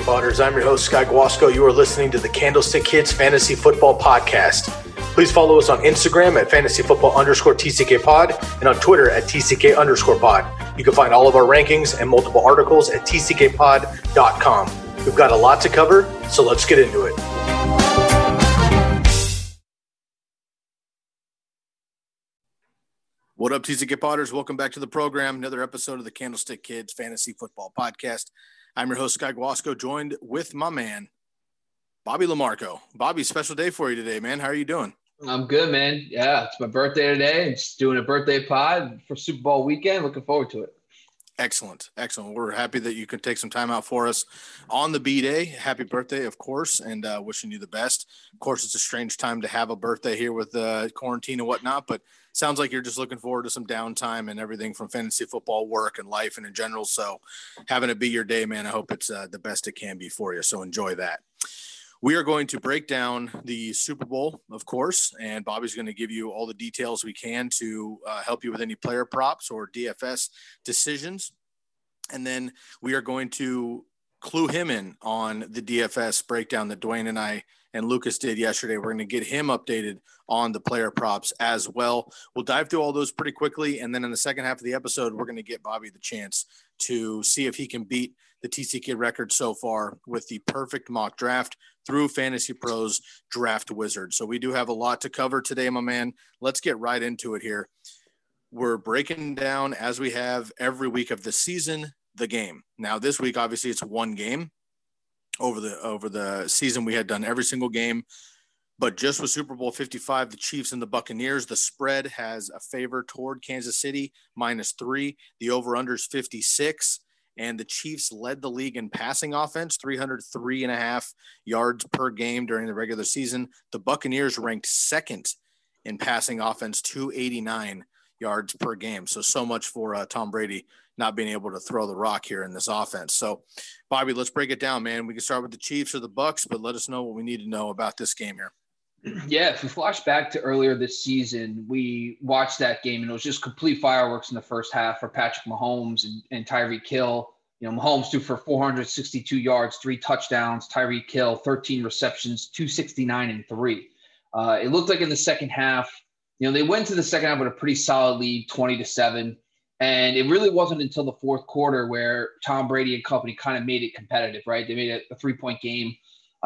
TCK Potters? I'm your host, Sky Guasco. You are listening to the Candlestick Kids Fantasy Football Podcast. Please follow us on Instagram at fantasy football underscore TCK pod and on Twitter at TCK underscore pod. You can find all of our rankings and multiple articles at tckpod.com. We've got a lot to cover, so let's get into it. What up, TCK Potters? Welcome back to the program. Another episode of the Candlestick Kids Fantasy Football Podcast. I'm your host, Sky Guasco, joined with my man, Bobby Lamarco. Bobby, special day for you today, man. How are you doing? I'm good, man. Yeah, it's my birthday today. I'm just doing a birthday pod for Super Bowl weekend. Looking forward to it. Excellent. Excellent. We're happy that you could take some time out for us on the B day. Happy birthday, of course, and uh, wishing you the best. Of course, it's a strange time to have a birthday here with uh, quarantine and whatnot, but sounds like you're just looking forward to some downtime and everything from fantasy football, work, and life, and in general. So, having it be your day, man, I hope it's uh, the best it can be for you. So, enjoy that. We are going to break down the Super Bowl, of course, and Bobby's going to give you all the details we can to uh, help you with any player props or DFS decisions. And then we are going to clue him in on the DFS breakdown that Dwayne and I and Lukas did yesterday. We're going to get him updated on the player props as well. We'll dive through all those pretty quickly. And then in the second half of the episode, we're going to get Bobby the chance to see if he can beat the TC Kid record so far with the perfect mock draft through Fantasy Pros Draft Wizard. So we do have a lot to cover today, my man. Let's get right into it here. We're breaking down, as we have every week of the season, the game. Now, this week, obviously, it's one game. Over the over the season, we had done every single game, but just with Super Bowl 55, the Chiefs and the Buccaneers, the spread has a favor toward Kansas City minus three. The over under is 56 and the Chiefs led the league in passing offense, 303 and a half yards per game during the regular season. The Buccaneers ranked second in passing offense, 289 yards per game. So, so much for uh, Tom Brady not being able to throw the rock here in this offense. So, Bobby, let's break it down, man. We can start with the Chiefs or the Bucks, but let us know what we need to know about this game here. Yeah, if we flash back to earlier this season, we watched that game and it was just complete fireworks in the first half for Patrick Mahomes and, and Tyreek Hill. You know, Mahomes threw for 462 yards, three touchdowns. Tyreek Hill, 13 receptions, 269 and three. Uh, it looked like in the second half, you know, they went to the second half with a pretty solid lead, 20 to seven. And it really wasn't until the fourth quarter where Tom Brady and company kind of made it competitive, right? They made it a three point game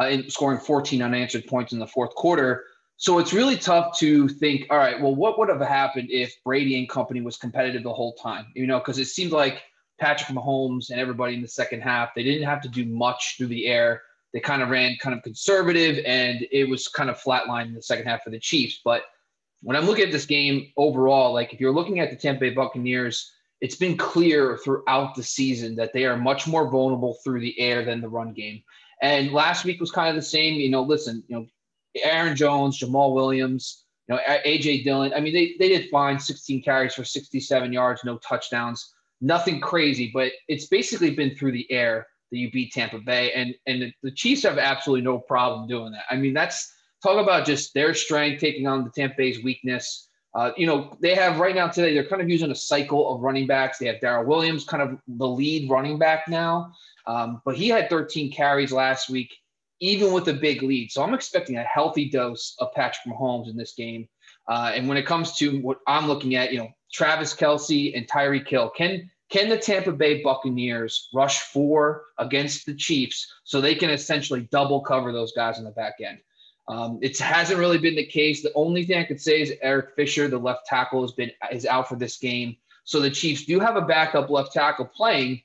uh, in scoring 14 unanswered points in the fourth quarter. So it's really tough to think, all right, well, what would have happened if Brady and company was competitive the whole time? You know, because it seemed like Patrick Mahomes and everybody in the second half, they didn't have to do much through the air. They kind of ran kind of conservative and it was kind of flatlined in the second half for the Chiefs. But when I'm looking at this game overall, like if you're looking at the Tampa Bay Buccaneers, it's been clear throughout the season that they are much more vulnerable through the air than the run game. And last week was kind of the same. You know, listen, you know, Aaron Jones, Jamaal Williams, you know, AJ Dillon. I mean, they they did fine, 16 carries for 67 yards, no touchdowns, nothing crazy, but it's basically been through the air that you beat Tampa Bay, and and the Chiefs have absolutely no problem doing that. I mean, that's talk about just their strength taking on the Tampa Bay's weakness. Uh, you know, they have right now today, they're kind of using a cycle of running backs. They have Darrel Williams, kind of the lead running back now. Um, but he had 13 carries last week, even with a big lead. So I'm expecting a healthy dose of Patrick Mahomes in this game. Uh, and when it comes to what I'm looking at, you know, Travis Kelce and Tyreek Hill, can can the Tampa Bay Buccaneers rush four against the Chiefs so they can essentially double cover those guys on the back end? Um, it hasn't really been the case. The only thing I could say is Eric Fisher, the left tackle, has been is out for this game. So the Chiefs do have a backup left tackle playing,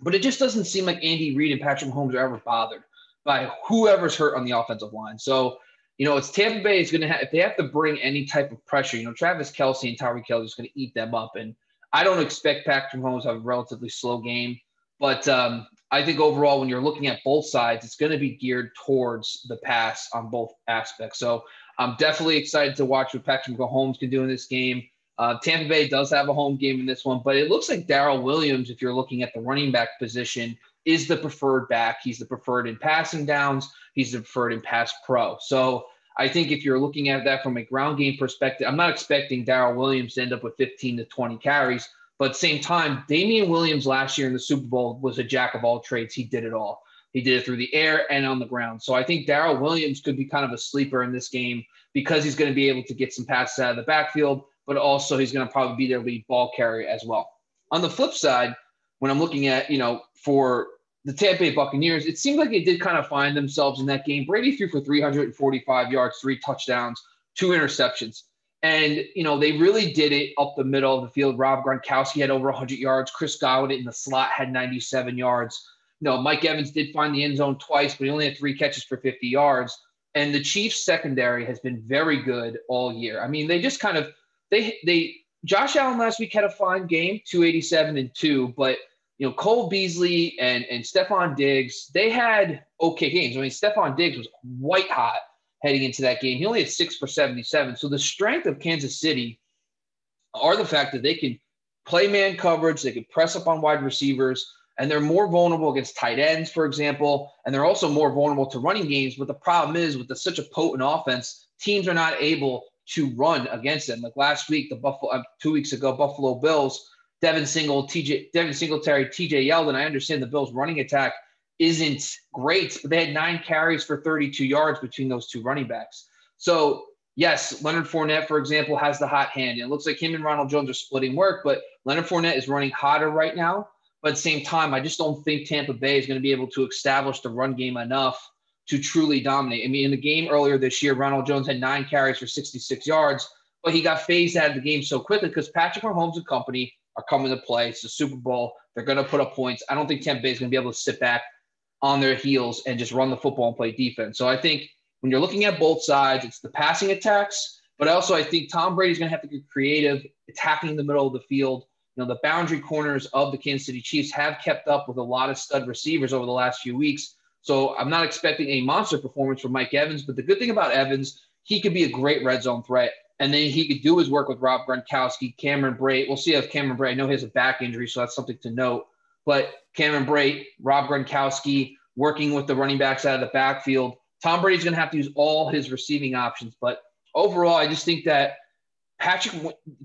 but it just doesn't seem like Andy Reid and Patrick Mahomes are ever bothered by whoever's hurt on the offensive line. So, you know, it's Tampa Bay is going to have, if they have to bring any type of pressure, you know, Travis Kelce and Tyreek Hill is going to eat them up. And I don't expect Patrick Mahomes to have a relatively slow game. But um, I think overall, when you're looking at both sides, it's going to be geared towards the pass on both aspects. So I'm definitely excited to watch what Patrick Mahomes can do in this game. Uh, Tampa Bay does have a home game in this one, but it looks like Darrel Williams, if you're looking at the running back position, is the preferred back. He's the preferred in passing downs. He's the preferred in pass pro. So I think if you're looking at that from a ground game perspective, I'm not expecting Darrel Williams to end up with 15 to 20 carries. But same time, Damien Williams last year in the Super Bowl was a jack of all trades. He did it all. He did it through the air and on the ground. So I think Darrel Williams could be kind of a sleeper in this game because he's going to be able to get some passes out of the backfield, but also he's going to probably be their lead ball carrier as well. On the flip side, when I'm looking at, you know, for the Tampa Bay Buccaneers, it seemed like they did kind of find themselves in that game. Brady threw for 345 yards, three touchdowns, two interceptions. And, you know, they really did it up the middle of the field. Rob Gronkowski had over 100 yards. Chris Godwin in the slot had 97 yards. You know, Mike Evans did find the end zone twice, but he only had three catches for 50 yards. And the Chiefs secondary has been very good all year. I mean, they just kind of they they Josh Allen last week had a fine game, 287 and 2, but you know, Cole Beasley and and Stefon Diggs, they had okay games. I mean, Stefon Diggs was white hot heading into that game. He only had six for 77. So the strength of Kansas City are the fact that they can play man coverage, they can press up on wide receivers, and they're more vulnerable against tight ends, for example, and they're also more vulnerable to running games. But the problem is with the, such a potent offense, teams are not able to run against them. Like last week, the Buffalo, uh, two weeks ago, Buffalo Bills, Devin Single, TJ, Devin Singletary, TJ Yeldon. I understand the Bills' running attack isn't great, but they had nine carries for 32 yards between those two running backs. So, yes, Leonard Fournette, for example, has the hot hand. And it looks like him and Ronald Jones are splitting work, but Leonard Fournette is running hotter right now. But at the same time, I just don't think Tampa Bay is going to be able to establish the run game enough to truly dominate. I mean, in the game earlier this year, Ronald Jones had nine carries for 66 yards, but he got phased out of the game so quickly because Patrick Mahomes and company are coming to play. It's the Super Bowl. They're going to put up points. I don't think Tampa Bay is going to be able to sit back on their heels and just run the football and play defense. So I think when you're looking at both sides, it's the passing attacks, but also I think Tom Brady's going to have to get creative, attacking the middle of the field. You know, the boundary corners of the Kansas City Chiefs have kept up with a lot of stud receivers over the last few weeks. So I'm not expecting a monster performance from Mike Evans, but the good thing about Evans, he could be a great red zone threat. And then he could do his work with Rob Gronkowski, Cameron Brate. We'll see if Cameron Brate, I know he has a back injury, so that's something to note. But Cameron Brate, Rob Gronkowski, working with the running backs out of the backfield. Tom Brady's going to have to use all his receiving options. But overall, I just think that Patrick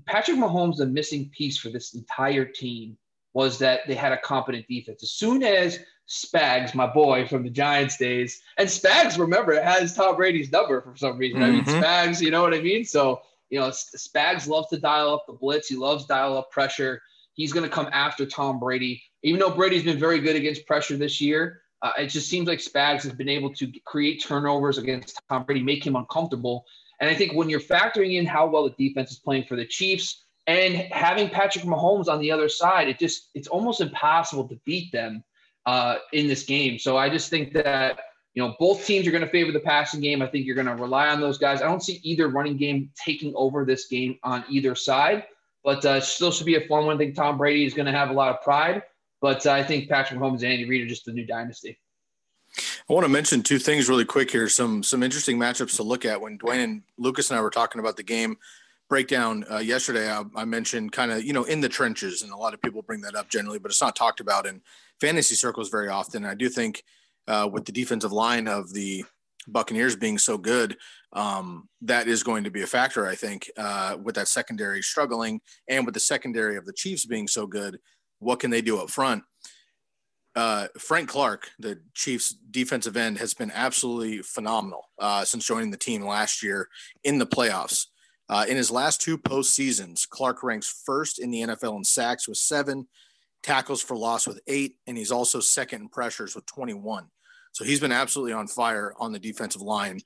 Patrick Mahomes, the missing piece for this entire team, was that they had a competent defense. As soon as Spags, my boy from the Giants days, and Spags, remember, has Tom Brady's number for some reason. Mm-hmm. I mean, mm-hmm. Spags, you know what I mean? So, you know, Spags loves to dial up the blitz. He loves dial up pressure. He's going to come after Tom Brady. Even though Brady's been very good against pressure this year, uh, it just seems like Spags has been able to create turnovers against Tom Brady, make him uncomfortable. And I think when you're factoring in how well the defense is playing for the Chiefs and having Patrick Mahomes on the other side, it just it's almost impossible to beat them uh, in this game. So I just think that you know both teams are going to favor the passing game. I think you're going to rely on those guys. I don't see either running game taking over this game on either side, but uh, still should be a fun one. I think Tom Brady is going to have a lot of pride, but uh, I think Patrick Mahomes and Andy Reid are just the new dynasty. I want to mention two things really quick here. Some some interesting matchups to look at. When Dwayne and Lukas and I were talking about the game breakdown uh, yesterday, I, I mentioned kind of you know in the trenches, and a lot of people bring that up generally, but it's not talked about in fantasy circles very often. I do think uh, with the defensive line of the Buccaneers being so good, um, that is going to be a factor. I think uh, with that secondary struggling, and with the secondary of the Chiefs being so good, what can they do up front? uh, Frank Clark, the Chiefs defensive end, has been absolutely phenomenal uh, since joining the team last year in the playoffs. Uh, in his last two postseasons, Clark ranks first in the NFL in sacks with seven, tackles for loss with eight, and he's also second in pressures with 21. So he's been absolutely on fire on the defensive line.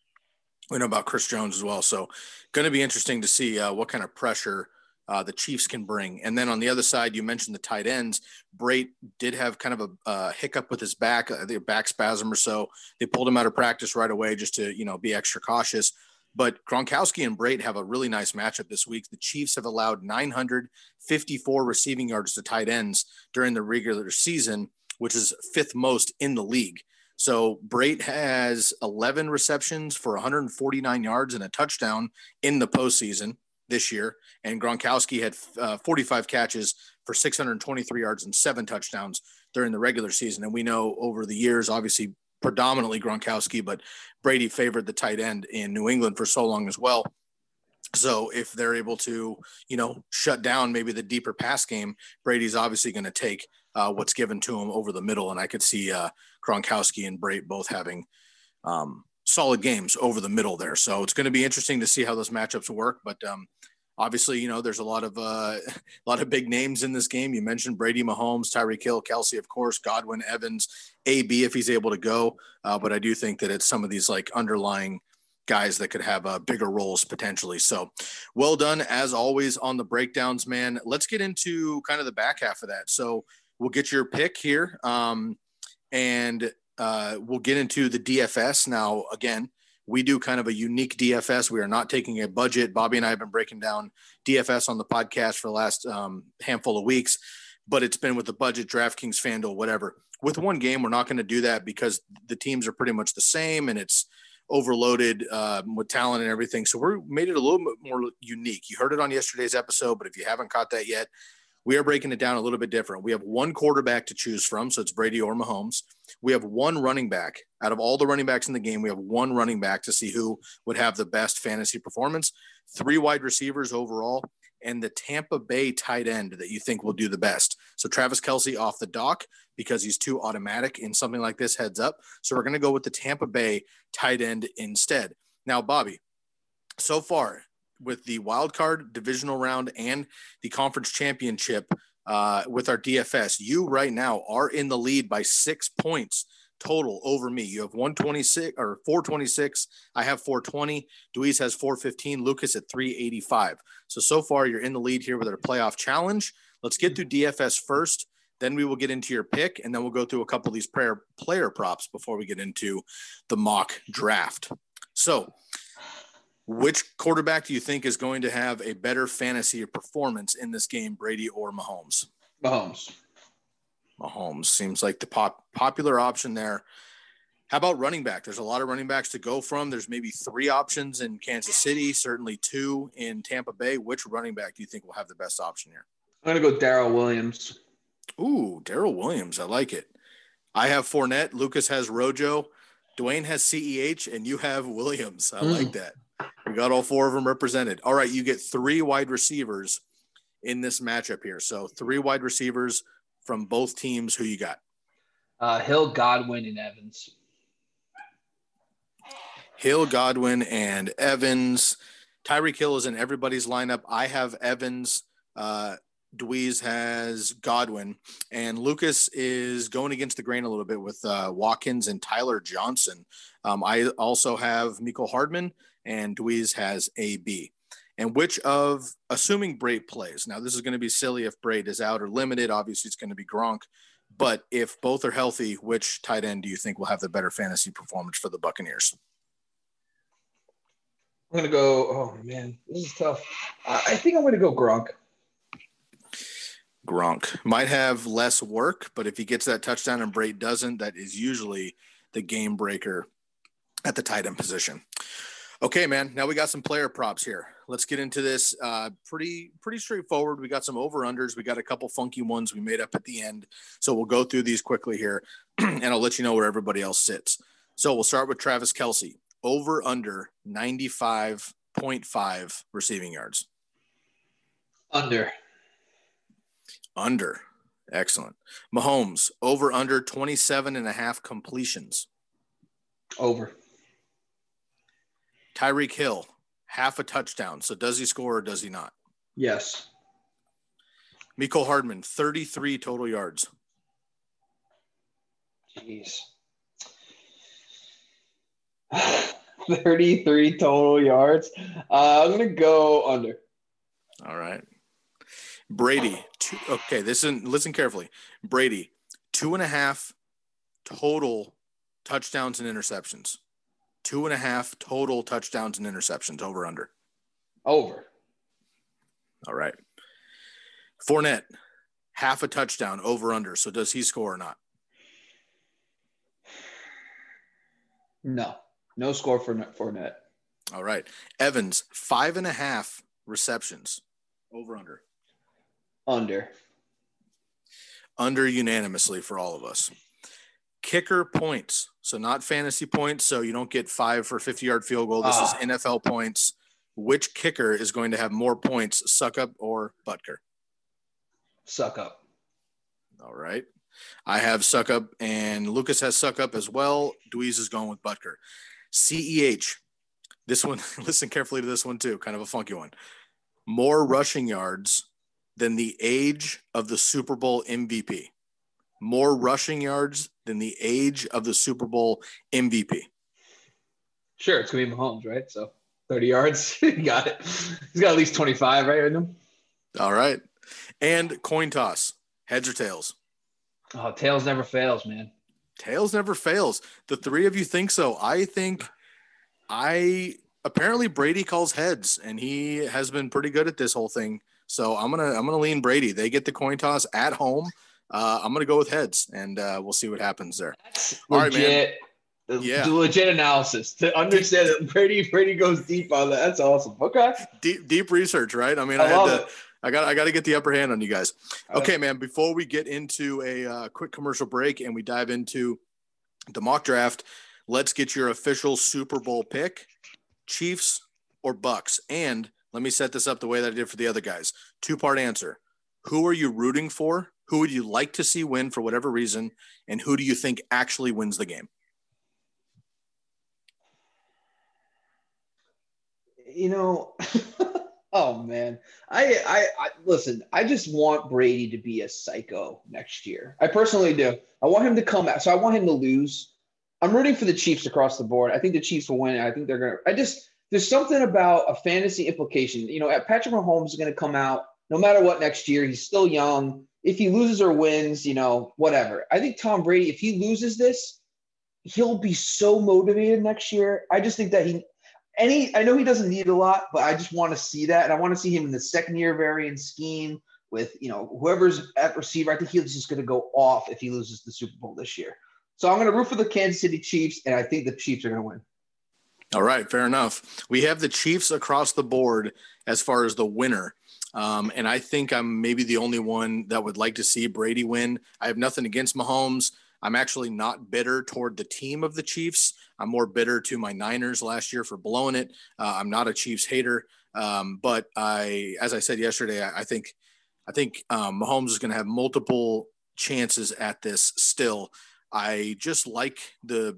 We know about Chris Jones as well. So going to be interesting to see uh, what kind of pressure uh, the Chiefs can bring. And then on the other side, you mentioned the tight ends. Brate did have kind of a uh, hiccup with his back, uh, the back spasm or so. They pulled him out of practice right away just to you know be extra cautious. But Gronkowski and Brate have a really nice matchup this week. The Chiefs have allowed 954 receiving yards to tight ends during the regular season, which is fifth most in the league. So Brate has 11 receptions for 149 yards and a touchdown in the postseason this year, and Gronkowski had uh, 45 catches for 623 yards and seven touchdowns during the regular season. And we know over the years, obviously, predominantly Gronkowski, but Brady favored the tight end in New England for so long as well. So if they're able to, you know, shut down maybe the deeper pass game, Brady's obviously going to take uh, what's given to him over the middle, and I could see uh, Gronkowski and Brady both having um, solid games over the middle there. So it's going to be interesting to see how those matchups work. But um, obviously, you know, there's a lot of uh, a lot of big names in this game. You mentioned Brady, Mahomes, Tyreek Hill, Kelce, of course, Godwin, Evans, AB if he's able to go. Uh, but I do think that it's some of these like underlying guys that could have uh, bigger roles potentially. So well done as always on the breakdowns, man. Let's get into kind of the back half of that. So we'll get your pick here. Um, and uh, we'll get into the DFS now. Again, we do kind of a unique DFS. We are not taking a budget. Bobby and I have been breaking down DFS on the podcast for the last um, handful of weeks, but it's been with the budget, DraftKings, FanDuel, whatever. With one game, we're not going to do that because the teams are pretty much the same and it's overloaded uh, with talent and everything. So we made it a little bit more unique. You heard it on yesterday's episode, but if you haven't caught that yet, we are breaking it down a little bit different. We have one quarterback to choose from, so it's Brady or Mahomes. We have one running back. Out of all the running backs in the game, we have one running back to see who would have the best fantasy performance. Three wide receivers overall, and the Tampa Bay tight end that you think will do the best. So Travis Kelce off the dock because he's too automatic in something like this heads up. So we're going to go with the Tampa Bay tight end instead. Now, Bobby, so far with the wild card divisional round and the conference championship uh, with our DFS. You right now are in the lead by six points total over me. You have 126 or 426. I have 420. Dweeze has 415. Lukas at 385. So, so far, you're in the lead here with our playoff challenge. Let's get through DFS first. Then we will get into your pick, and then we'll go through a couple of these player player props before we get into the mock draft. So, which quarterback do you think is going to have a better fantasy performance in this game, Brady or Mahomes? Mahomes. Mahomes seems like the pop, popular option there. How about running back? There's a lot of running backs to go from. There's maybe three options in Kansas City, certainly two in Tampa Bay. Which running back do you think will have the best option here? I'm going to go Darrel Williams. Ooh, Darrel Williams. I like it. I have Fournette. Lukas has Rojo. Dwayne has CEH, and you have Williams. I mm. like that. We got all four of them represented. All right, you get three wide receivers in this matchup here. So three wide receivers from both teams. Who you got? Uh, Hill, Godwin, and Evans. Hill, Godwin, and Evans. Tyreek Hill is in everybody's lineup. I have Evans. Uh, Dweeze has Godwin, and Lukas is going against the grain a little bit with uh, Watkins and Tyler Johnson. Um, I also have Mecole Hardman, and Dweeze has AB. And which of, assuming Brate plays, now this is going to be silly if Brate is out or limited. Obviously, it's going to be Gronk. But if both are healthy, which tight end do you think will have the better fantasy performance for the Buccaneers? I'm going to go, oh man, this is tough. I think I'm going to go Gronk. Gronk might have less work, but if he gets that touchdown and Brate doesn't, that is usually the game breaker at the tight end position. Okay, man. Now we got some player props here. Let's get into this. Uh, pretty pretty straightforward. We got some over unders. We got a couple funky ones we made up at the end. So we'll go through these quickly here, and I'll let you know where everybody else sits. So we'll start with Travis Kelce. Over under ninety five point five receiving yards. Under. Under. Excellent. Mahomes, over under 27 and a half completions. Over. Tyreek Hill, half a touchdown. So does he score or does he not? Yes. Mecole Hardman, 33 total yards. Jeez. 33 total yards. Uh, I'm going to go under. All right. Brady, two, okay, listen, listen carefully. Brady, two and a half total touchdowns and interceptions two and a half total touchdowns and interceptions over under. Over. All right. Fournette, half a touchdown over under. So does he score or not? No, no score for Fournette. All right. Evans, five and a half receptions over under. Under. Under unanimously for all of us. Kicker points. So not fantasy points. So you don't get five for 50 yard field goal. This is Ah. NFL points. Which kicker is going to have more points, Succop or Butker? Succop. All right. I have Succop and Lukas has Succop as well. Dweeze is going with Butker. CEH. This one, listen carefully to this one too. Kind of a funky one. More rushing yards than the age of the Super Bowl MVP. More rushing yards than the age of the Super Bowl MVP. Sure, it's gonna be Mahomes, right? So 30 yards. got it. He's got at least 25, right? In him. All right. And coin toss. Heads or tails? Oh, tails never fails, man. Tails never fails. The three of you think so. I think I apparently Brady calls heads and he has been pretty good at this whole thing. So I'm gonna I'm gonna lean Brady. They get the coin toss at home. Uh, I'm gonna go with heads and uh, we'll see what happens there. That's All right, man. legit. Yeah. the legit analysis to understand that Brady Brady goes deep on that. That's awesome. Okay. Deep deep research, right? I mean, I, I had to. it. I got I got to get the upper hand on you guys. Okay, man. Before we get into a uh, quick commercial break and we dive into the mock draft, let's get your official Super Bowl pick: Chiefs or Bucks. And let me set this up the way that I did for the other guys. Two part answer: Who are you rooting for? Who would you like to see win for whatever reason? And who do you think actually wins the game? you know, oh man, I, I, I listen. I just want Brady to be a psycho next year. I personally do. I want him to come back. So I want him to lose. I'm rooting for the Chiefs across the board. I think the Chiefs will win. I think they're gonna. I just there's something about a fantasy implication. You know, Patrick Mahomes is gonna come out no matter what next year. He's still young. If he loses or wins, you know, whatever. I think Tom Brady, if he loses this, he'll be so motivated next year. I just think that he any I know he doesn't need a lot, but I just want to see that. And I want to see him in the second year variant scheme with you know whoever's at receiver. I think he's just gonna go off if he loses the Super Bowl this year. So I'm gonna root for the Kansas City Chiefs, and I think the Chiefs are gonna win. All right, fair enough. We have the Chiefs across the board as far as the winner. Um, and I think I'm maybe the only one that would like to see Brady win. I have nothing against Mahomes. I'm actually not bitter toward the team of the Chiefs. I'm more bitter to my Niners last year for blowing it. Uh, I'm not a Chiefs hater, um, but I, as I said yesterday, I, I think, I think um, Mahomes is going to have multiple chances at this. Still, I just like the,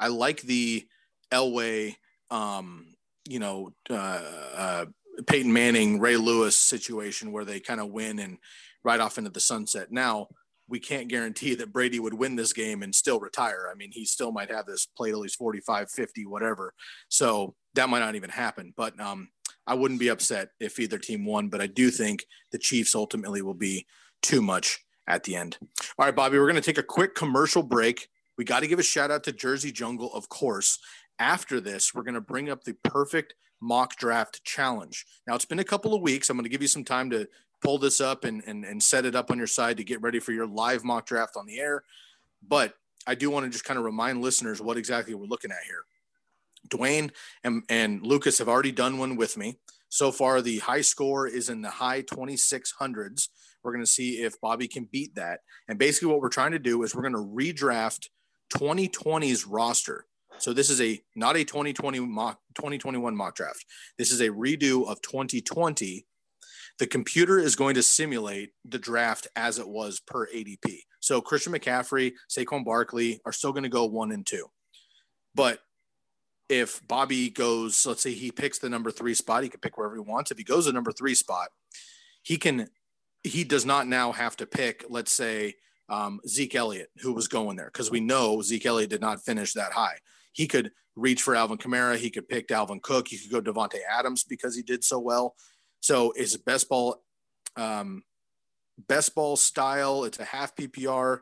I like the Elway, um, you know, uh, uh, Peyton Manning, Ray Lewis situation where they kind of win and right off into the sunset. Now, we can't guarantee that Brady would win this game and still retire. I mean, he still might have this play till he's 45, 50, whatever. So that might not even happen. But um, I wouldn't be upset if either team won. But I do think the Chiefs ultimately will be too much at the end. All right, Bobby, we're going to take a quick commercial break. We got to give a shout out to Jersey Jungle, of course. After this, we're going to bring up the perfect mock draft challenge. Now, it's been a couple of weeks. I'm going to give you some time to pull this up and, and, and set it up on your side to get ready for your live mock draft on the air. But I do want to just kind of remind listeners what exactly we're looking at here. Dwayne and, and Lukas have already done one with me. So far, the high score is in the high 2600s. We're going to see if Bobby can beat that. And basically, what we're trying to do is we're going to redraft 2020's roster. So this is a not a 2020 mock 2021 mock draft. This is a redo of 2020. The computer is going to simulate the draft as it was per ADP. So Christian McCaffrey, Saquon Barkley are still going to go one and two. But if Bobby goes, let's say he picks the number three spot, he can pick wherever he wants. If he goes the number three spot, he can he does not now have to pick, let's say, um, Zeke Elliott, who was going there, because we know Zeke Elliott did not finish that high. He could reach for Alvin Kamara. He could pick Alvin Cook. He could go Davante Adams because he did so well. So it's best ball, um, best ball style. It's a half PPR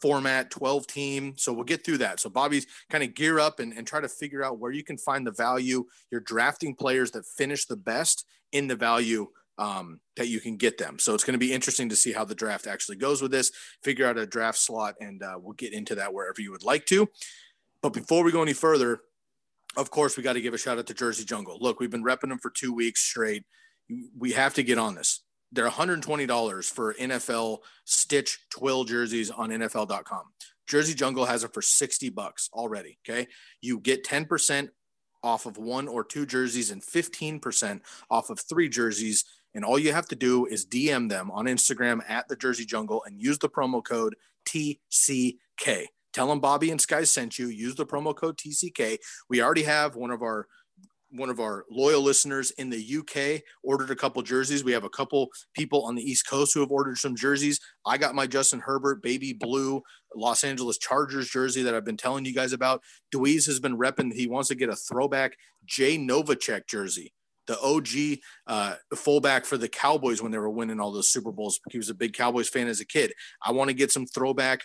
format, 12 team. So we'll get through that. So Bobby's kind of gear up and, and try to figure out where you can find the value. You're drafting players that finish the best in the value um, that you can get them. So it's going to be interesting to see how the draft actually goes with this, figure out a draft slot, and uh, we'll get into that wherever you would like to. But before we go any further, of course, we got to give a shout out to Jersey Jungle. Look, we've been repping them for two weeks straight. We have to get on this. They're $120 for NFL stitch twill jerseys on NFL.com. Jersey Jungle has it for 60 bucks already. Okay. You get 10% off of one or two jerseys and 15% off of three jerseys. And all you have to do is DM them on Instagram at the Jersey Jungle and use the promo code TCK. Tell them Bobby and Sky sent you. Use the promo code TCK. We already have one of our one of our loyal listeners in the UK ordered a couple jerseys. We have a couple people on the East Coast who have ordered some jerseys. I got my Justin Herbert baby blue Los Angeles Chargers jersey that I've been telling you guys about. Dweeze has been repping. He wants to get a throwback Jay Novacek jersey, the OG uh, fullback for the Cowboys when they were winning all those Super Bowls. He was a big Cowboys fan as a kid. I want to get some throwback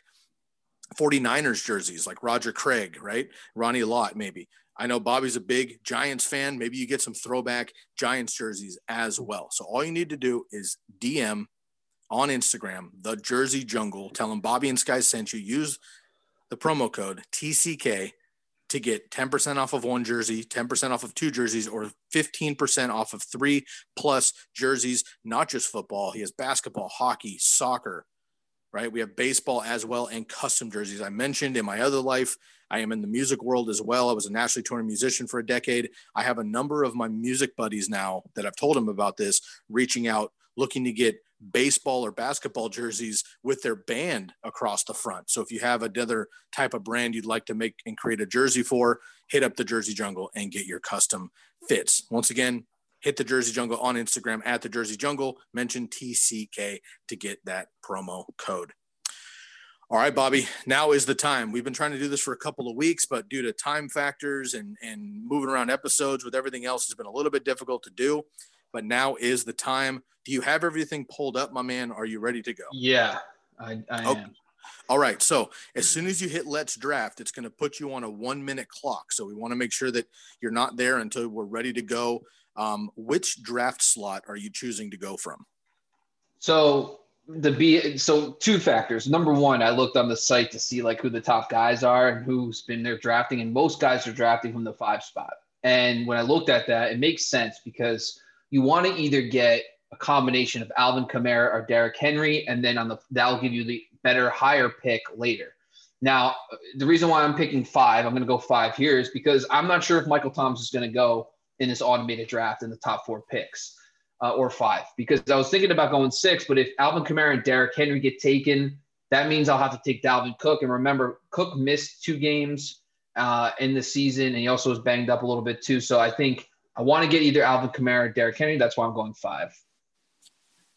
49ers jerseys like Roger Craig, right? Ronnie Lott, maybe. I know Bobby's a big Giants fan. Maybe you get some throwback Giants jerseys as well. So all you need to do is DM on Instagram, the Jersey Jungle. Tell them Bobby and Sky sent you. Use the promo code TCK to get 10% off of one jersey, 10% off of two jerseys, or 15% off of three plus jerseys, not just football. He has basketball, hockey, soccer, right? We have baseball as well and custom jerseys. I mentioned in my other life, I am in the music world as well. I was a nationally touring musician for a decade. I have a number of my music buddies now that I've told them about this, reaching out, looking to get baseball or basketball jerseys with their band across the front. So if you have another type of brand you'd like to make and create a jersey for, hit up the Jersey Jungle and get your custom fits. Once again, hit the Jersey Jungle on Instagram at the Jersey Jungle, mention TCK to get that promo code. All right, Bobby, now is the time. We've been trying to do this for a couple of weeks, but due to time factors and, and moving around episodes with everything else, it's been a little bit difficult to do. But now is the time. Do you have everything pulled up, my man? Are you ready to go? Yeah, I, I oh, am. All right. So as soon as you hit let's draft, it's going to put you on a one minute clock. So we want to make sure that you're not there until we're ready to go. Um, which draft slot are you choosing to go from? So the B so two factors. Number one, I looked on the site to see like who the top guys are and who's been there drafting, and most guys are drafting from the five spot. And when I looked at that, it makes sense because you want to either get a combination of Alvin Kamara or Derrick Henry, and then on the that'll give you the better higher pick later. Now, the reason why I'm picking five, I'm going to go five here, is because I'm not sure if Michael Thomas is going to go in this automated draft in the top four picks uh, or five because I was thinking about going six, but if Alvin Kamara and Derrick Henry get taken, that means I'll have to take Dalvin Cook. And remember, Cook missed two games uh, in the season, and he also was banged up a little bit too. So I think I want to get either Alvin Kamara or Derrick Henry. That's why I'm going five.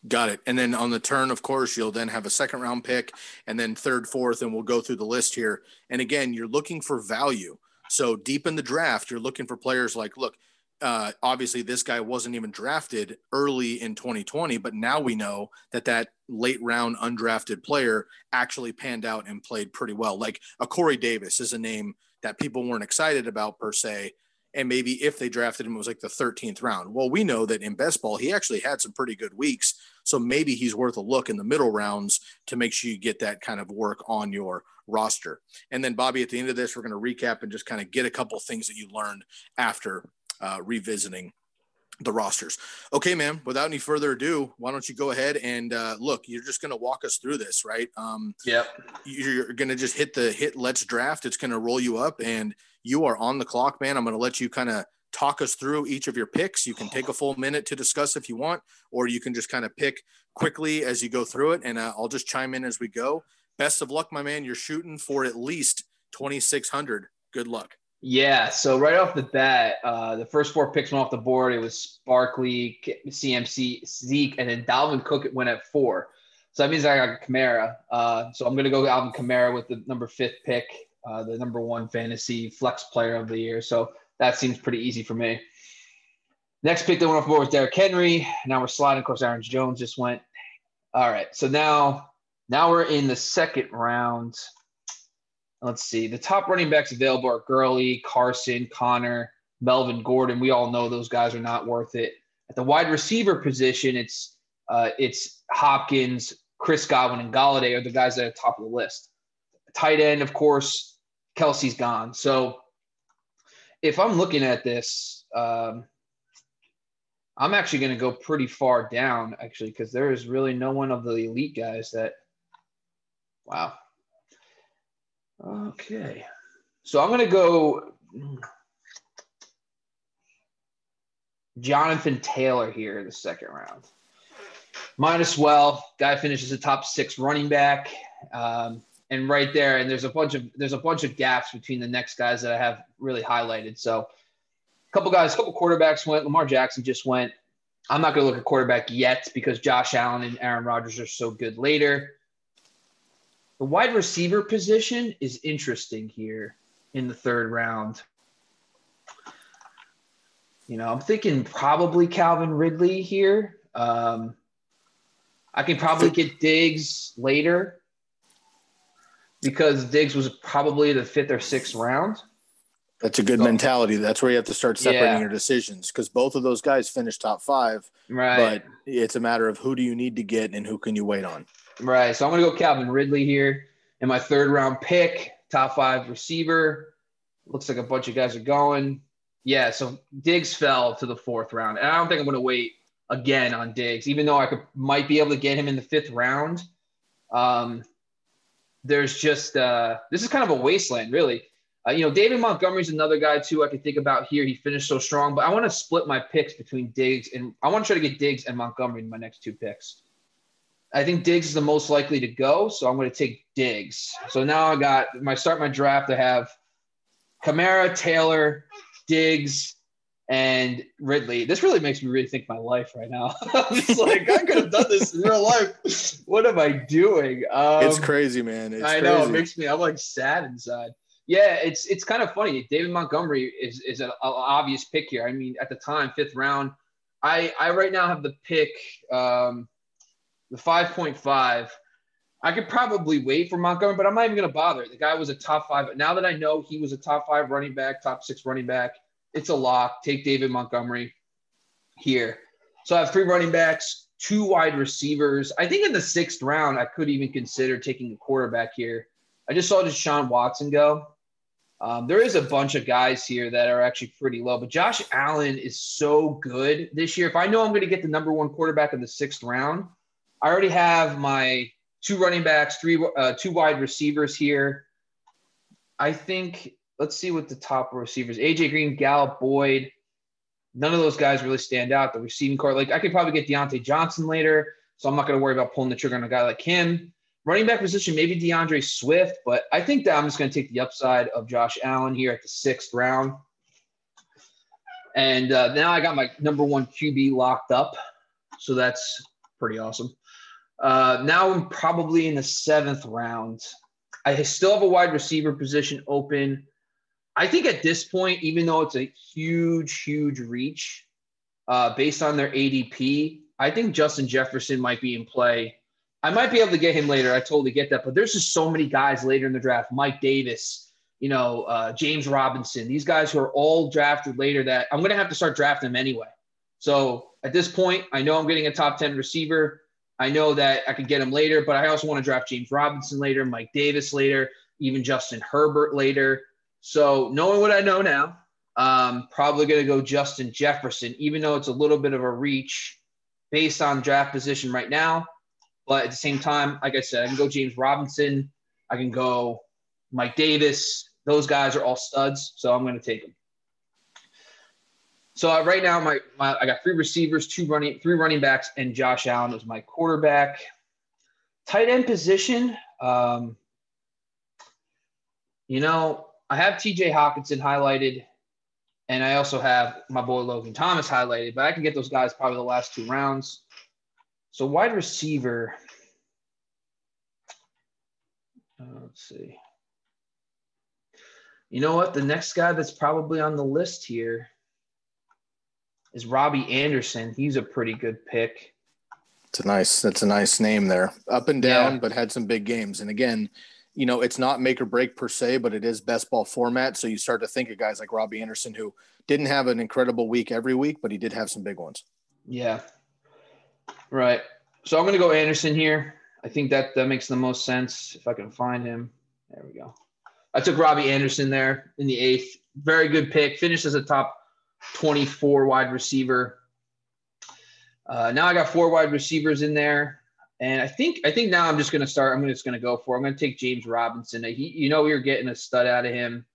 Got it. And then on the turn, of course, you'll then have a second round pick and then third, fourth, and we'll go through the list here. And again, you're looking for value. So deep in the draft, you're looking for players like, look, uh, obviously this guy wasn't even drafted early in 2020, but now we know that that late round undrafted player actually panned out and played pretty well. Like a Corey Davis is a name that people weren't excited about per se. And maybe if they drafted him, it was like the 13th round. Well, we know that in best ball, he actually had some pretty good weeks. So maybe he's worth a look in the middle rounds to make sure you get that kind of work on your roster. And then, Bobby, at the end of this, we're going to recap and just kind of get a couple things that you learned after uh, revisiting the rosters. Okay, man, without any further ado, why don't you go ahead and uh, look, you're just going to walk us through this, right? Um, yep. You're going to just hit the hit let's draft. It's going to roll you up and you are on the clock, man. I'm going to let you kind of talk us through each of your picks. You can take a full minute to discuss if you want, or you can just kind of pick quickly as you go through it. And uh, I'll just chime in as we go. Best of luck, my man. You're shooting for at least 2,600. Good luck. Yeah. So right off the bat, uh, the first four picks went off the board. It was Barkley, CMC, Zeke, and then Dalvin Cook went at four. So that means I got Kamara. Uh, so I'm going to go Alvin Kamara with the number fifth pick, uh, the number one fantasy flex player of the year. So that seems pretty easy for me. Next pick that went off the board was Derrick Henry. Now we're sliding. Of course, Aaron Jones just went. All right. So now, now we're in the second round let's see. The top running backs available are Gurley, Carson, Connor, Melvin Gordon. We all know those guys are not worth it. At the wide receiver position, it's uh, it's Hopkins, Chris Godwin, and Golladay are the guys that are top of the list. Tight end, of course, Kelce's gone. So if I'm looking at this, um, I'm actually going to go pretty far down, actually, because there is really no one of the elite guys that. Wow. Okay. So I'm going to go Jonathan Taylor here in the second round. Might as well. Guy finishes a top six running back. Um, and right there, and there's a bunch of there's a bunch of gaps between the next guys that I have really highlighted. So a couple guys, a couple quarterbacks went. Lamar Jackson just went. I'm not to look at quarterback yet because Josh Allen and Aaron Rodgers are so good later. The wide receiver position is interesting here in the third round. You know, I'm thinking probably Calvin Ridley here. Um, I can probably get Diggs later because Diggs was probably the fifth or sixth round. That's a good so, mentality. That's where you have to start separating yeah. your decisions because both of those guys finished top five. Right. But it's a matter of who do you need to get and who can you wait on. Right. So I'm going to go Calvin Ridley here in my third round pick, top five receiver. Looks like a bunch of guys are going. Yeah. So Diggs fell to the fourth round. And I don't think I'm going to wait again on Diggs, even though I could might be able to get him in the fifth round. Um, there's just uh, this is kind of a wasteland, really. Uh, you know, David Montgomery's another guy too I could think about here. He finished so strong, but I want to split my picks between Diggs and I want to try to get Diggs and Montgomery in my next two picks. I think Diggs is the most likely to go, so I'm going to take Diggs. So now I got my start my draft. I have Kamara, Taylor, Diggs, and Ridley. This really makes me rethink my life right now. I'm just like, I could have done this in real life. What am I doing? Um, it's crazy, man. It's I know it makes me. I'm like sad inside. Yeah, it's it's kind of funny. David Montgomery is is an obvious pick here. I mean, at the time, fifth round. I I right now have the pick, um, the five point five. I could probably wait for Montgomery, but I'm not even going to bother. The guy was a top five. Now that I know he was a top five running back, top six running back, it's a lock. Take David Montgomery here. So I have three running backs, two wide receivers. I think in the sixth round, I could even consider taking a quarterback here. I just saw Deshaun Watson go. Um, there is a bunch of guys here that are actually pretty low, but Josh Allen is so good this year. If I know I'm going to get the number one quarterback in the sixth round, I already have my two running backs, three, uh, two wide receivers here. I think let's see what the top receivers AJ Green, Gallup, Boyd. None of those guys really stand out. The receiving corps, like I could probably get Diontae Johnson later, so I'm not going to worry about pulling the trigger on a guy like him. Running back position, maybe D'Andre Swift, but I think that I'm just going to take the upside of Josh Allen here at the sixth round. And uh, now I got my number one QB locked up, so that's pretty awesome. Uh, now I'm probably in the seventh round. I still have a wide receiver position open. I think at this point, even though it's a huge, huge reach uh, based on their ADP, I think Justin Jefferson might be in play. I might be able to get him later. I totally get that. But there's just so many guys later in the draft Mike Davis, you know, uh, James Robinson, these guys who are all drafted later that I'm going to have to start drafting them anyway. So at this point, I know I'm getting a top 10 receiver. I know that I could get him later, but I also want to draft James Robinson later, Mike Davis later, even Justin Herbert later. So knowing what I know now, um, probably going to go Justin Jefferson, even though it's a little bit of a reach based on draft position right now. But at the same time, like I said, I can go James Robinson. I can go Mike Davis. Those guys are all studs, so I'm going to take them. So uh, right now, my, my I got three receivers, two running, three running backs, and Josh Allen is my quarterback. Tight end position, um, you know, I have TJ Hockenson highlighted, and I also have my boy Logan Thomas highlighted, but I can get those guys probably the last two rounds. So wide receiver. Uh, let's see. You know what? The next guy that's probably on the list here is Robbie Anderson. He's a pretty good pick. It's a nice. That's a nice name there. Up and down, yeah. but had some big games. And again, you know, it's not make or break per se, but it is best ball format. So you start to think of guys like Robbie Anderson, who didn't have an incredible week every week, but he did have some big ones. Yeah. Right. So I'm going to go Anderson here. I think that that makes the most sense if I can find him. There we go. I took Robbie Anderson there in the eighth. Very good pick. Finished as a top 24 wide receiver. Uh, now I got four wide receivers in there. And I think I think now I'm just gonna start. I'm just gonna go for. I'm gonna take James Robinson. He, you know, you're getting a stud out of him.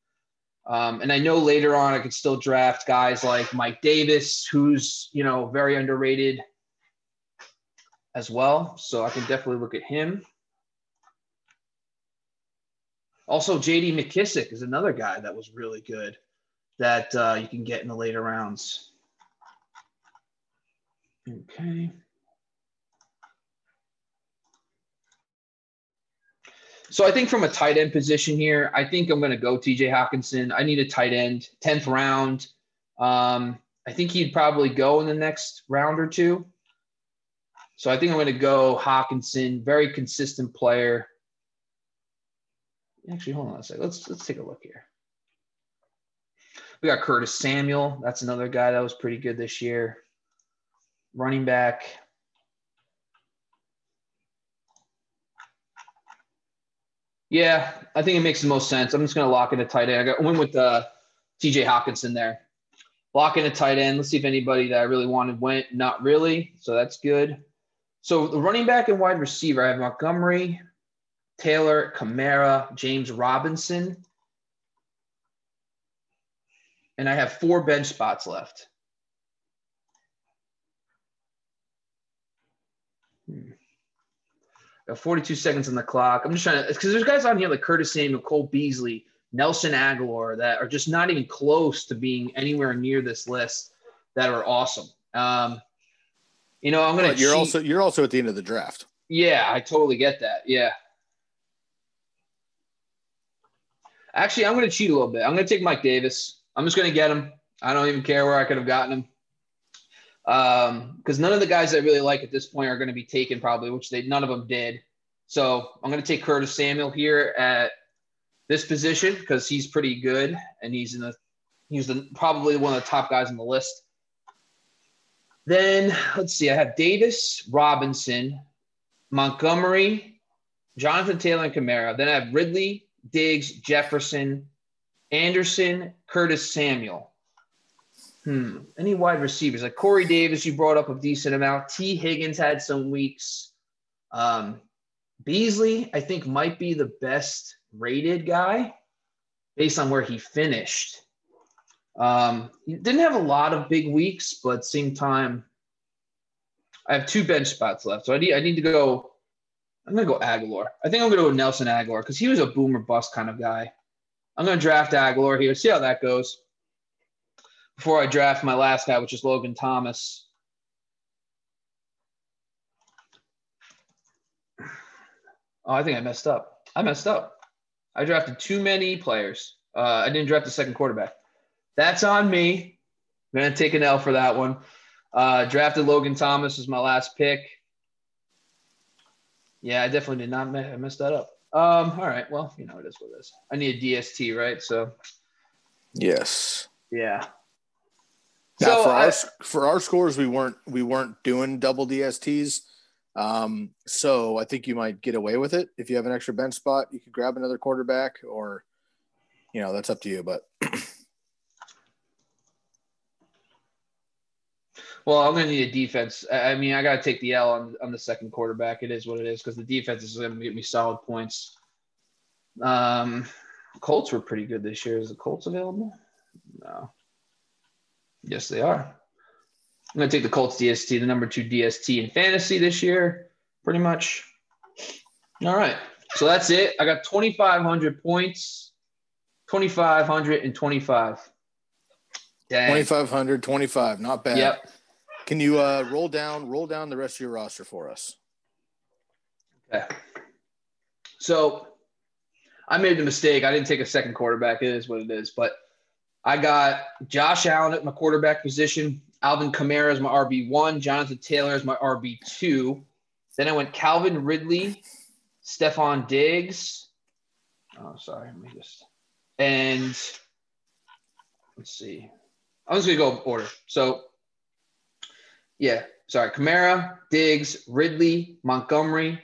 Um, and I know later on I could still draft guys like Mike Davis, who's you know very underrated as well. So I can definitely look at him. Also, J.D. McKissic is another guy that was really good that uh, you can get in the later rounds. Okay. So I think from a tight end position here, I think I'm going to go TJ Hockenson. I need a tight end, 10th round. Um, I think he'd probably go in the next round or two. So I think I'm going to go Hockenson, very consistent player. Actually, hold on a second. Let's let's take a look here. We got Curtis Samuel. That's another guy that was pretty good this year. Running back. Yeah, I think it makes the most sense. I'm just going to lock in a tight end. I got win with uh, TJ Hockenson there. Lock in a tight end. Let's see if anybody that I really wanted went. Not really. So that's good. So the running back and wide receiver, I have Montgomery, Taylor, Kamara, James Robinson. And I have four bench spots left. Hmm. 42 seconds on the clock. I'm just trying to, because there's guys on here like Curtis Samuel, Cole Beasley, Nelson Agholor that are just not even close to being anywhere near this list that are awesome. Um, you know, I'm gonna. But you're cheat. also you're also at the end of the draft. Yeah, I totally get that. Yeah. Actually, I'm gonna cheat a little bit. I'm gonna take Mike Davis. I'm just gonna get him. I don't even care where I could have gotten him. Um, because none of the guys I really like at this point are going to be taken probably, which they none of them did. So I'm going to take Curtis Samuel here at this position because he's pretty good and he's in the he's the probably one of the top guys on the list. Then let's see, I have Davis, Robinson, Montgomery, Jonathan Taylor, and Kamara. Then I have Ridley, Diggs, Jefferson, Anderson, Curtis Samuel. Hmm. Any wide receivers like Corey Davis? You brought up a decent amount. Tee Higgins had some weeks. Um, Beasley, I think, might be the best rated guy based on where he finished. Um, he didn't have a lot of big weeks, but same time, I have two bench spots left. So I need I need to go. I'm gonna go Agholor. I think I'm gonna go Nelson Agholor because he was a boomer bust kind of guy. I'm gonna draft Agholor here. See how that goes before I draft my last guy, which is Logan Thomas. Oh, I think I messed up. I messed up. I drafted too many players. Uh, I didn't draft the second quarterback. That's on me. I'm going to take an L for that one. Uh, drafted Logan Thomas as my last pick. Yeah, I definitely did not. I messed that up. Um, all right. Well, you know, it is what it is. I need a DST, right? So, yes. Yeah. Now, so for I, our for our scores, we weren't we weren't doing double DSTs. Um, so I think you might get away with it if you have an extra bench spot. You could grab another quarterback, or you know that's up to you. But well, I'm going to need a defense. I mean, I got to take the L on on the second quarterback. It is what it is because the defense is going to get me solid points. Um, Colts were pretty good this year. Is the Colts available? No. Yes, they are. I'm going to take the Colts DST, the number two DST in fantasy this year, pretty much. All right. So that's it. I got 2,500 points, 2,525. Dang. 2,500, 25. Not bad. Yep. Can you uh, roll down, roll down the rest of your roster for us? Okay. So I made the mistake. I didn't take a second quarterback. It is what it is. But I got Josh Allen at my quarterback position, Alvin Kamara is my RB1, Jonathan Taylor is my RB2. Then I went Calvin Ridley, Stefon Diggs. Oh, sorry. Let me just. And let's see. I'm just going to go order. So, yeah, sorry. Kamara, Diggs, Ridley, Montgomery,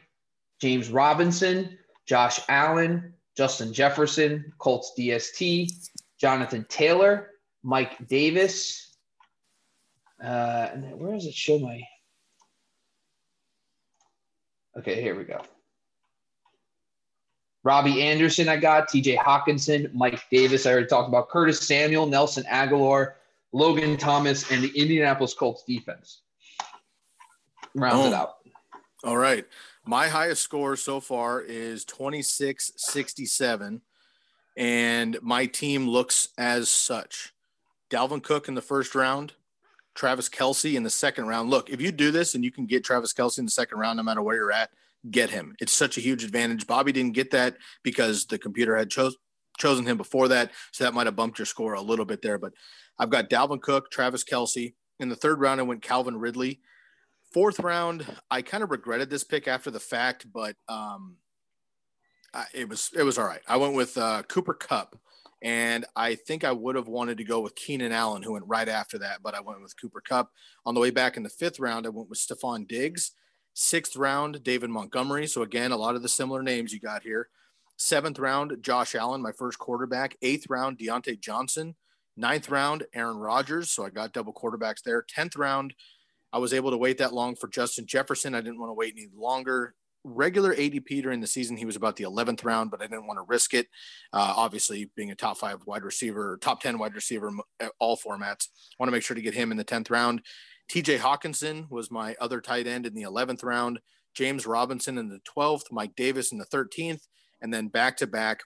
James Robinson, Josh Allen, Justin Jefferson, Colts DST, Jonathan Taylor, Mike Davis. Uh, and where does it show my? Okay, here we go. Robbie Anderson, I got TJ Hockenson, Mike Davis. I already talked about Curtis Samuel, Nelson Agholor, Logan Thomas, and the Indianapolis Colts defense. Rounds oh. it out. All right. My highest score so far is 26 67, and my team looks as such Dalvin Cook in the first round, Travis Kelce in the second round. Look, if you do this and you can get Travis Kelce in the second round, no matter where you're at, get him. It's such a huge advantage. Bobby didn't get that because the computer had chose, chosen him before that. So that might have bumped your score a little bit there. But I've got Dalvin Cook, Travis Kelce. In the third round, I went Calvin Ridley. Fourth round, I kind of regretted this pick after the fact, but um, I, it was it was all right. I went with uh, Cooper Kupp, and I think I would have wanted to go with Keenan Allen, who went right after that, but I went with Cooper Kupp. On the way back in the fifth round, I went with Stefon Diggs. Sixth round, David Montgomery. So again, a lot of the similar names you got here. Seventh round, Josh Allen, my first quarterback. Eighth round, Diontae Johnson. Ninth round, Aaron Rodgers. So I got double quarterbacks there. Tenth round, I was able to wait that long for Justin Jefferson. I didn't want to wait any longer. Regular ADP during the season, he was about the 11th round, but I didn't want to risk it. Uh, obviously, being a top five wide receiver, top 10 wide receiver, all formats, I want to make sure to get him in the 10th round. TJ Hockenson was my other tight end in the 11th round. James Robinson in the 12th, Mike Davis in the 13th, and then back to back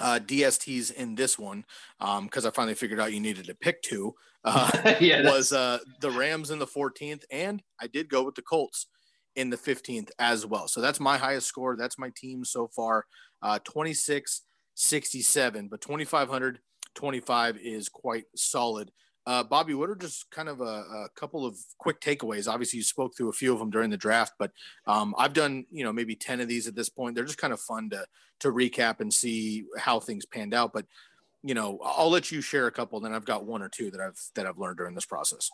uh, DSTs in this one because um, I finally figured out you needed to pick two. Uh, yeah, was uh, the Rams in the 14th, and I did go with the Colts in the 15th as well. So that's my highest score. That's my team so far, uh, 26 67, but 2,525 is quite solid. Uh, Bobby, what are just kind of a, a, couple of quick takeaways? Obviously, you spoke through a few of them during the draft, but um, I've done you know maybe ten of these at this point. They're just kind of fun to to recap and see how things panned out. But you know, I'll let you share a couple. Then I've got one or two that I've that I've learned during this process.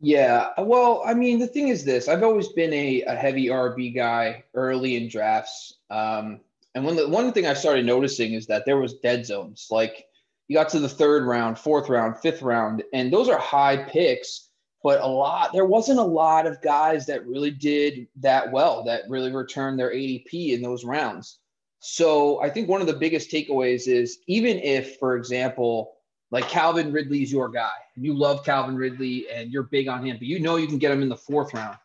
Yeah, well, I mean, the thing is this: I've always been a, a heavy RB guy early in drafts, um, and the one thing I started noticing is that there was dead zones, like you got to the third round, fourth round, fifth round, and those are high picks. But a lot, there wasn't a lot of guys that really did that well, that really returned their ADP in those rounds. So I think one of the biggest takeaways is even if, for example, like Calvin Ridley's your guy, and you love Calvin Ridley and you're big on him, but you know you can get him in the fourth round.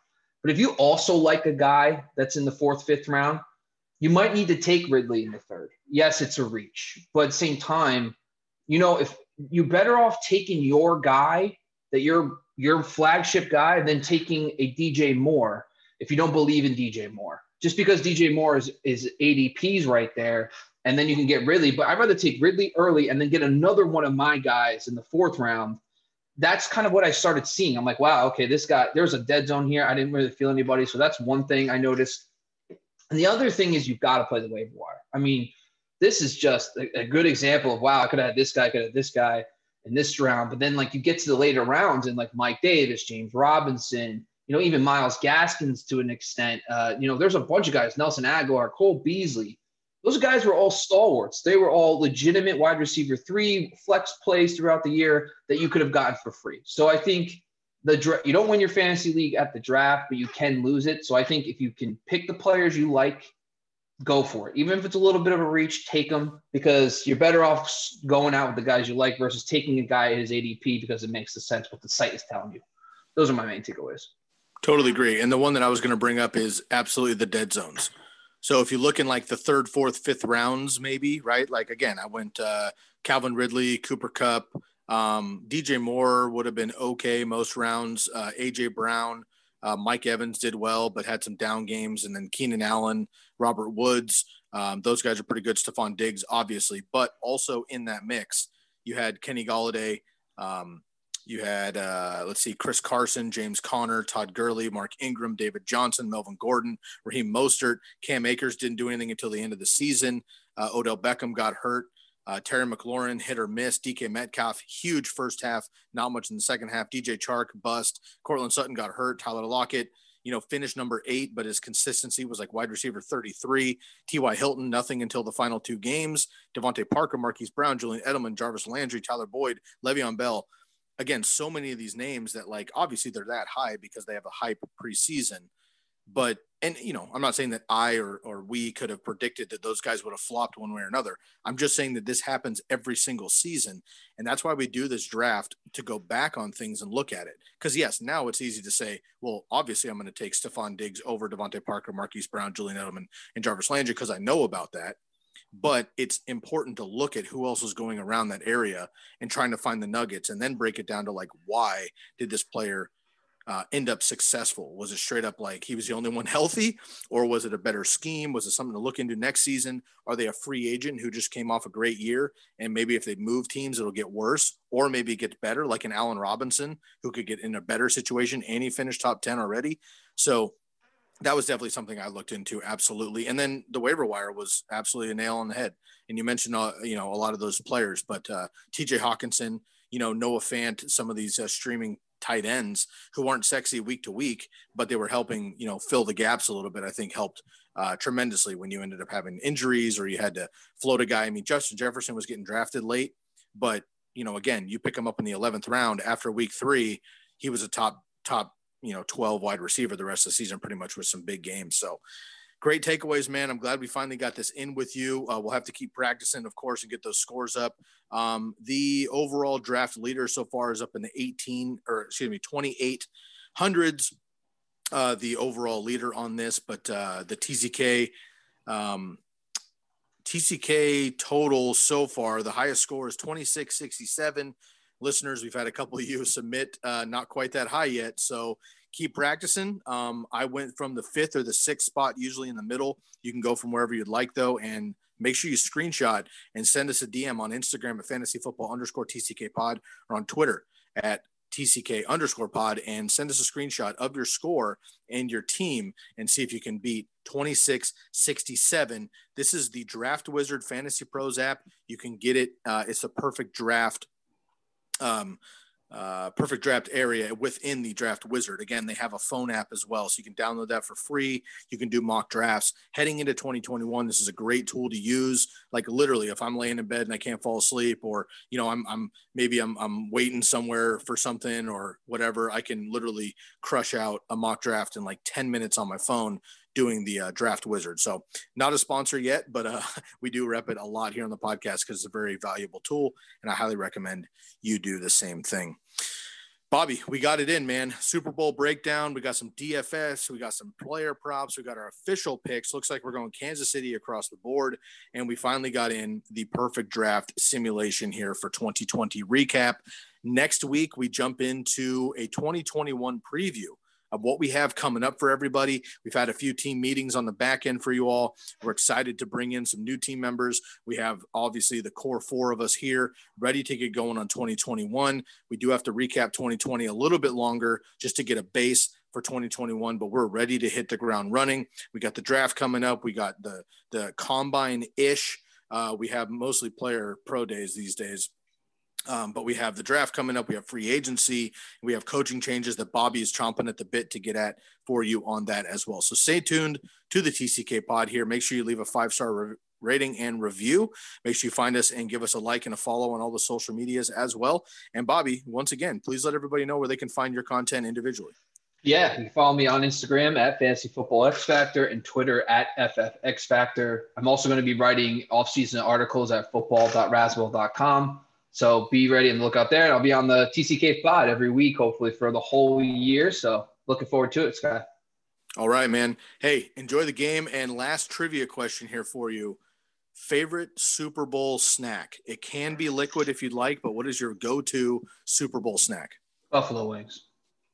But if you also like a guy that's in the fourth, fifth round, you might need to take Ridley in the third. Yes, it's a reach, but at the same time, you know, if you're better off taking your guy that your your flagship guy than taking a DJ Moore if you don't believe in DJ Moore. Just because DJ Moore is is ADP's right there, and then you can get Ridley. But I'd rather take Ridley early and then get another one of my guys in the fourth round. That's kind of what I started seeing. I'm like, wow, okay, this guy, there's a dead zone here. I didn't really feel anybody. So that's one thing I noticed. And the other thing is you've got to play the waiver wire. I mean, this is just a, a good example of wow, I could have had this guy, I could have this guy in this round. But then like you get to the later rounds and like Mike Davis, James Robinson, you know, even Myles Gaskins to an extent. Uh, you know, there's a bunch of guys, Nelson Agholor, Cole Beasley. Those guys were all stalwarts. They were all legitimate wide receiver three flex plays throughout the year that you could have gotten for free. So I think the you don't win your fantasy league at the draft, but you can lose it. So I think if you can pick the players you like go for it. Even if it's a little bit of a reach, take them because you're better off going out with the guys you like versus taking a guy at his ADP because it makes the sense what the site is telling you. Those are my main takeaways. Totally agree. And the one that I was going to bring up is absolutely the dead zones. So if you look in like the third, fourth, fifth rounds, maybe, right? Like again, I went uh, Calvin Ridley, Cooper Kupp, um, DJ Moore would have been okay most rounds. Uh, AJ Brown, uh, Mike Evans did well, but had some down games. And then Keenan Allen, Robert Woods, um, those guys are pretty good. Stefon Diggs, obviously, but also in that mix, you had Kenny Golladay. Um, you had, uh, let's see, Chris Carson, James Conner, Todd Gurley, Mark Ingram, David Johnson, Melvin Gordon, Raheem Mostert. Cam Akers didn't do anything until the end of the season. Uh, Odell Beckham got hurt. Uh, Terry McLaurin hit or miss. DK Metcalf, huge first half, not much in the second half. DJ Chark, bust. Courtland Sutton got hurt. Tyler Lockett, you know, finished number eight, but his consistency was like wide receiver 33. T.Y. Hilton, nothing until the final two games. DeVante Parker, Marquise Brown, Julian Edelman, Jarvis Landry, Tyler Boyd, Le'Veon Bell. Again, so many of these names that, like, obviously they're that high because they have a hype preseason. But and you know, I'm not saying that I or or we could have predicted that those guys would have flopped one way or another. I'm just saying that this happens every single season, and that's why we do this draft to go back on things and look at it. Because yes, now it's easy to say, well, obviously I'm going to take Stefon Diggs over DeVante Parker, Marquise Brown, Julian Edelman, and Jarvis Landry because I know about that. But it's important to look at who else is going around that area and trying to find the nuggets, and then break it down to like why did this player uh, end up successful? Was it straight up like he was the only one healthy, or was it a better scheme? Was it something to look into next season? Are they a free agent who just came off a great year and maybe if they move teams, it'll get worse, or maybe it gets better, like an Allen Robinson who could get in a better situation and he finished top 10 already? So that was definitely something I looked into, absolutely. And then the waiver wire was absolutely a nail on the head. And you mentioned, uh, you know, a lot of those players, but uh, TJ Hockenson, you know, Noah Fant, some of these uh, streaming tight ends who aren't sexy week to week, but they were helping, you know, fill the gaps a little bit. I think helped uh, tremendously when you ended up having injuries or you had to float a guy. I mean, Justin Jefferson was getting drafted late, but you know, again, you pick him up in the 11th round after week three, he was a top, top, you know, 12 wide receiver the rest of the season, pretty much with some big games. So great takeaways, man. I'm glad we finally got this in with you. Uh, we'll have to keep practicing, of course, and get those scores up. Um, the overall draft leader so far is up in the 18 or excuse me, 28 hundreds. Uh, the overall leader on this, but uh, the TCK um, TCK total so far, the highest score is 2667. Listeners, we've had a couple of you submit, uh, not quite that high yet. So keep practicing. Um, I went from the fifth or the sixth spot, usually in the middle. You can go from wherever you'd like, though, and make sure you screenshot and send us a DM on Instagram at fantasy football underscore TCK pod or on Twitter at TCK underscore pod and send us a screenshot of your score and your team and see if you can beat 2667. This is the Draft Wizard Fantasy Pros app. You can get it. Uh, it's a perfect draft. Um, uh, perfect draft area within the draft wizard. Again they have a phone app as well so you can download that for free. You can do mock drafts. Heading into 2021 this is a great tool to use. Like literally if i'm laying in bed and i can't fall asleep or you know i'm, I'm maybe I'm, I'm waiting somewhere for something or whatever i can literally crush out a mock draft in like 10 minutes on my phone doing the uh, draft wizard. So not a sponsor yet, but uh, we do rep it a lot here on the podcast because it's a very valuable tool, and I highly recommend you do the same thing. Bobby, we got it in, man. Super Bowl breakdown. We got some DFS. We got some player props. We got our official picks. Looks like we're going Kansas City across the board. And we finally got in the perfect draft simulation here for 2020 recap. Next week, we jump into a 2021 preview of what we have coming up for everybody. We've had a few team meetings on the back end for you all. We're excited to bring in some new team members. We have obviously the core four of us here ready to get going on 2021. We do have to recap 2020 a little bit longer just to get a base for 2021, but we're ready to hit the ground running. We got the draft coming up. We got the the combine ish. Uh, we have mostly player pro days these days um, but we have the draft coming up. We have free agency. We have coaching changes that Bobby is chomping at the bit to get at for you on that as well. So stay tuned to the TCK pod here. Make sure you leave a five star re- rating and review. Make sure you find us and give us a like and a follow on all the social medias as well. And Bobby, once again, please let everybody know where they can find your content individually. Yeah, you follow me on Instagram at Fantasy Football X Factor and Twitter at FFX Factor. I'm also going to be writing off-season articles at football.raswell.com. So be ready and look out there. And I'll be on the TCK pod every week, hopefully for the whole year. So looking forward to it, Scott. All right, man. Hey, enjoy the game. And last trivia question here for you. Favorite Super Bowl snack? It can be liquid if you'd like, but what is your go-to Super Bowl snack? Buffalo wings.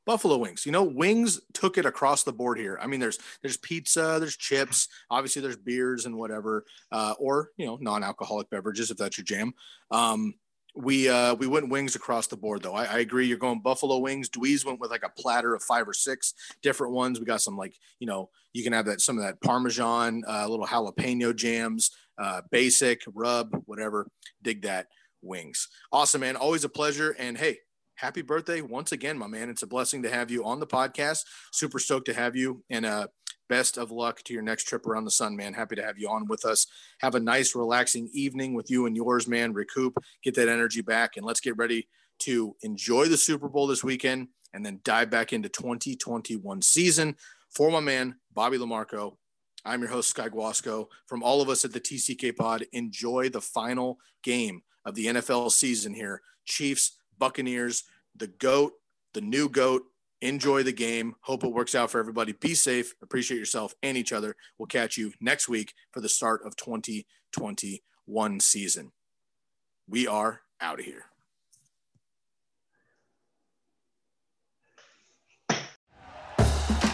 Buffalo wings. You know, wings took it across the board here. I mean, there's there's pizza, there's chips, obviously there's beers and whatever, uh, or you know, non-alcoholic beverages if that's your jam. Um, we uh we went wings across the board though. I, I agree. You're going buffalo wings. Dweeze went with like a platter of five or six different ones. We got some like you know you can have that some of that parmesan, uh, little jalapeno jams, uh, basic rub, whatever. Dig that wings. Awesome, man. Always a pleasure. And hey, happy birthday once again, my man. It's a blessing to have you on the podcast. Super stoked to have you. And uh, best of luck to your next trip around the sun, man. Happy to have you on with us. Have a nice, relaxing evening with you and yours, man. Recoup, get that energy back, and let's get ready to enjoy the Super Bowl this weekend and then dive back into 2021 season. For my man, Bobby Lamarco, I'm your host, Sky Guasco. From all of us at the TCK Pod, enjoy the final game of the NFL season here. Chiefs, Buccaneers, the GOAT, the new GOAT. Enjoy the game. Hope it works out for everybody. Be safe. Appreciate yourself and each other. We'll catch you next week for the start of 2021 season. We are out of here.